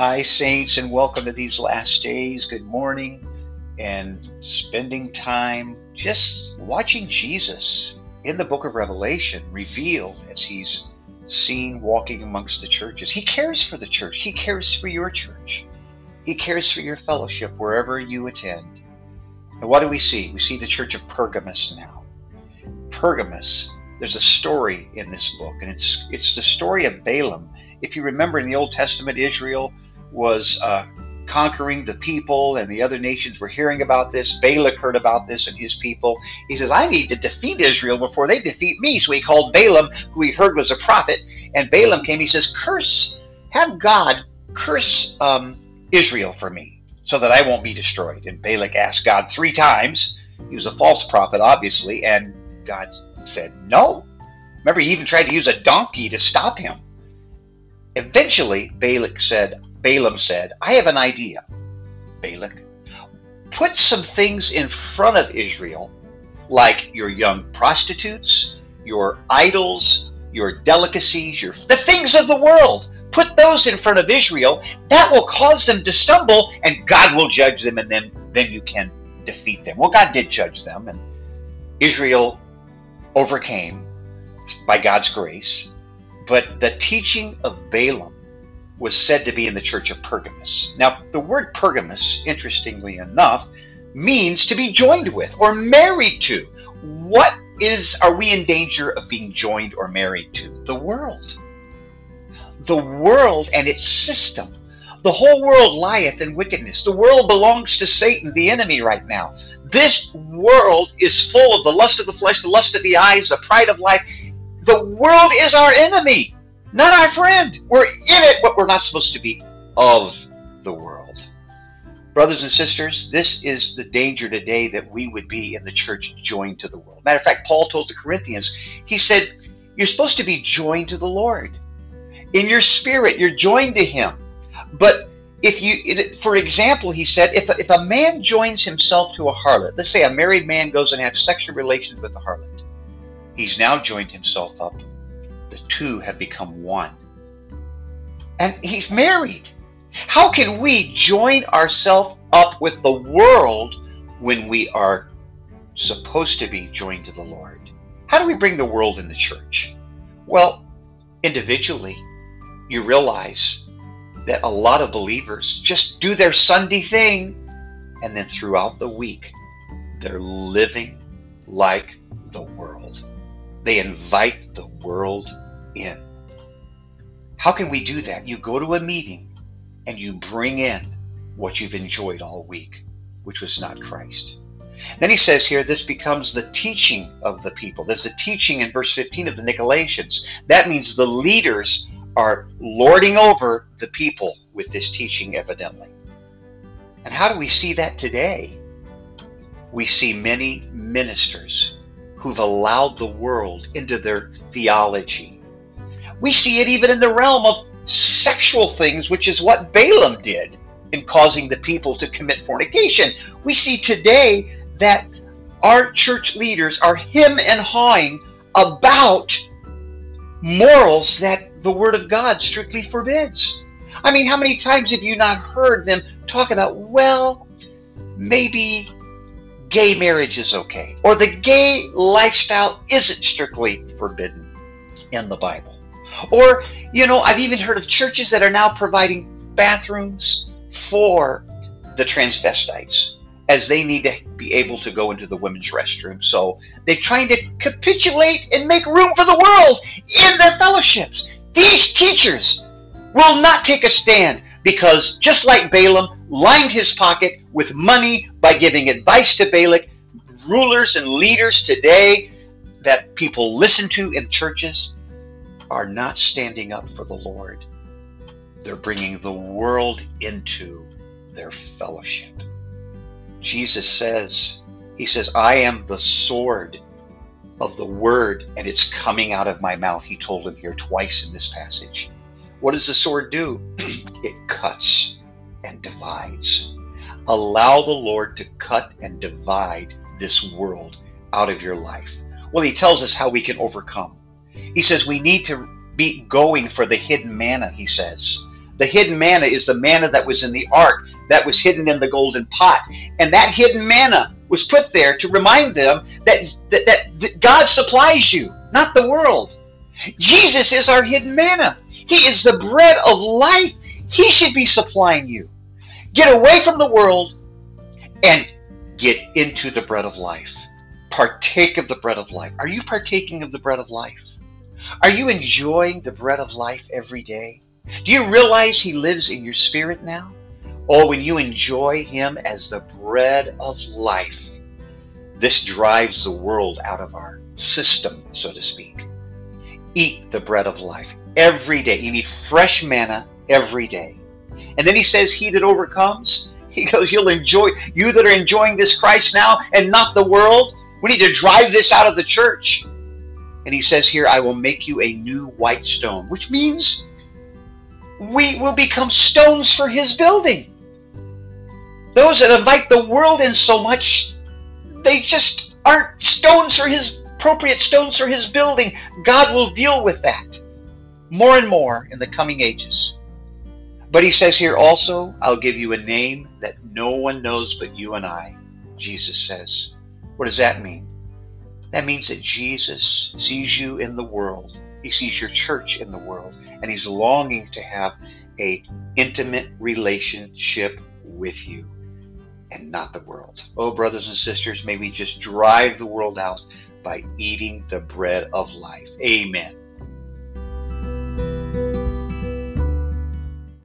Hi, Saints, and welcome to these last days. Good morning, and spending time just watching Jesus in the book of Revelation revealed as he's seen walking amongst the churches. He cares for the church, he cares for your church, he cares for your fellowship wherever you attend. And what do we see? We see the church of Pergamus now. Pergamus, there's a story in this book, and it's it's the story of Balaam if you remember in the Old Testament, Israel was uh, conquering the people, and the other nations were hearing about this. Balak heard about this and his people. He says, I need to defeat Israel before they defeat me. So he called Balaam, who he heard was a prophet, and Balaam came. He says, Curse, have God curse um, Israel for me so that I won't be destroyed. And Balak asked God three times. He was a false prophet, obviously, and God said, No. Remember, he even tried to use a donkey to stop him. Eventually, Balak said, Balaam said, I have an idea, Balak. Put some things in front of Israel, like your young prostitutes, your idols, your delicacies, your the things of the world. Put those in front of Israel. That will cause them to stumble, and God will judge them, and then, then you can defeat them. Well, God did judge them, and Israel overcame by God's grace. But the teaching of Balaam was said to be in the church of Pergamus. Now, the word Pergamus, interestingly enough, means to be joined with or married to. What is are we in danger of being joined or married to? The world. The world and its system. The whole world lieth in wickedness. The world belongs to Satan, the enemy, right now. This world is full of the lust of the flesh, the lust of the eyes, the pride of life. The world is our enemy not our friend. We're in it, but we're not supposed to be of the world. Brothers and sisters, this is the danger today that we would be in the church joined to the world. Matter of fact, Paul told the Corinthians, he said, You're supposed to be joined to the Lord. In your spirit, you're joined to Him. But if you, for example, he said, if, if a man joins himself to a harlot, let's say a married man goes and has sexual relations with a harlot, he's now joined himself up the two have become one. And he's married. How can we join ourselves up with the world when we are supposed to be joined to the Lord? How do we bring the world in the church? Well, individually, you realize that a lot of believers just do their Sunday thing, and then throughout the week, they're living like the world. They invite the world in. How can we do that? You go to a meeting and you bring in what you've enjoyed all week, which was not Christ. Then he says here, this becomes the teaching of the people. There's the teaching in verse 15 of the Nicolaitans. That means the leaders are lording over the people with this teaching, evidently. And how do we see that today? We see many ministers who've allowed the world into their theology. We see it even in the realm of sexual things, which is what Balaam did in causing the people to commit fornication. We see today that our church leaders are him and hawing about morals that the Word of God strictly forbids. I mean, how many times have you not heard them talk about, well, maybe gay marriage is okay, or the gay lifestyle isn't strictly forbidden in the Bible. Or, you know, I've even heard of churches that are now providing bathrooms for the transvestites as they need to be able to go into the women's restroom. So they're trying to capitulate and make room for the world in their fellowships. These teachers will not take a stand because just like Balaam lined his pocket with money by giving advice to Balak, rulers and leaders today that people listen to in churches are not standing up for the Lord. They're bringing the world into their fellowship. Jesus says, He says, I am the sword of the word, and it's coming out of my mouth. He told him here twice in this passage. What does the sword do? it cuts and divides. Allow the Lord to cut and divide this world out of your life. Well, He tells us how we can overcome. He says we need to be going for the hidden manna, He says. The hidden manna is the manna that was in the ark, that was hidden in the golden pot. And that hidden manna was put there to remind them that, that, that God supplies you, not the world. Jesus is our hidden manna. He is the bread of life. He should be supplying you. Get away from the world and get into the bread of life. Partake of the bread of life. Are you partaking of the bread of life? Are you enjoying the bread of life every day? Do you realize He lives in your spirit now? Or when you enjoy Him as the bread of life, this drives the world out of our system, so to speak. Eat the bread of life every day. You need fresh manna every day. And then he says, He that overcomes, he goes, You'll enjoy, you that are enjoying this Christ now and not the world, we need to drive this out of the church. And he says here, I will make you a new white stone, which means we will become stones for his building. Those that invite the world in so much, they just aren't stones for his appropriate stones for his building. God will deal with that more and more in the coming ages. But he says here also, I'll give you a name that no one knows but you and I, Jesus says. What does that mean? That means that Jesus sees you in the world. He sees your church in the world, and he's longing to have a intimate relationship with you and not the world. Oh, brothers and sisters, may we just drive the world out by eating the bread of life. Amen.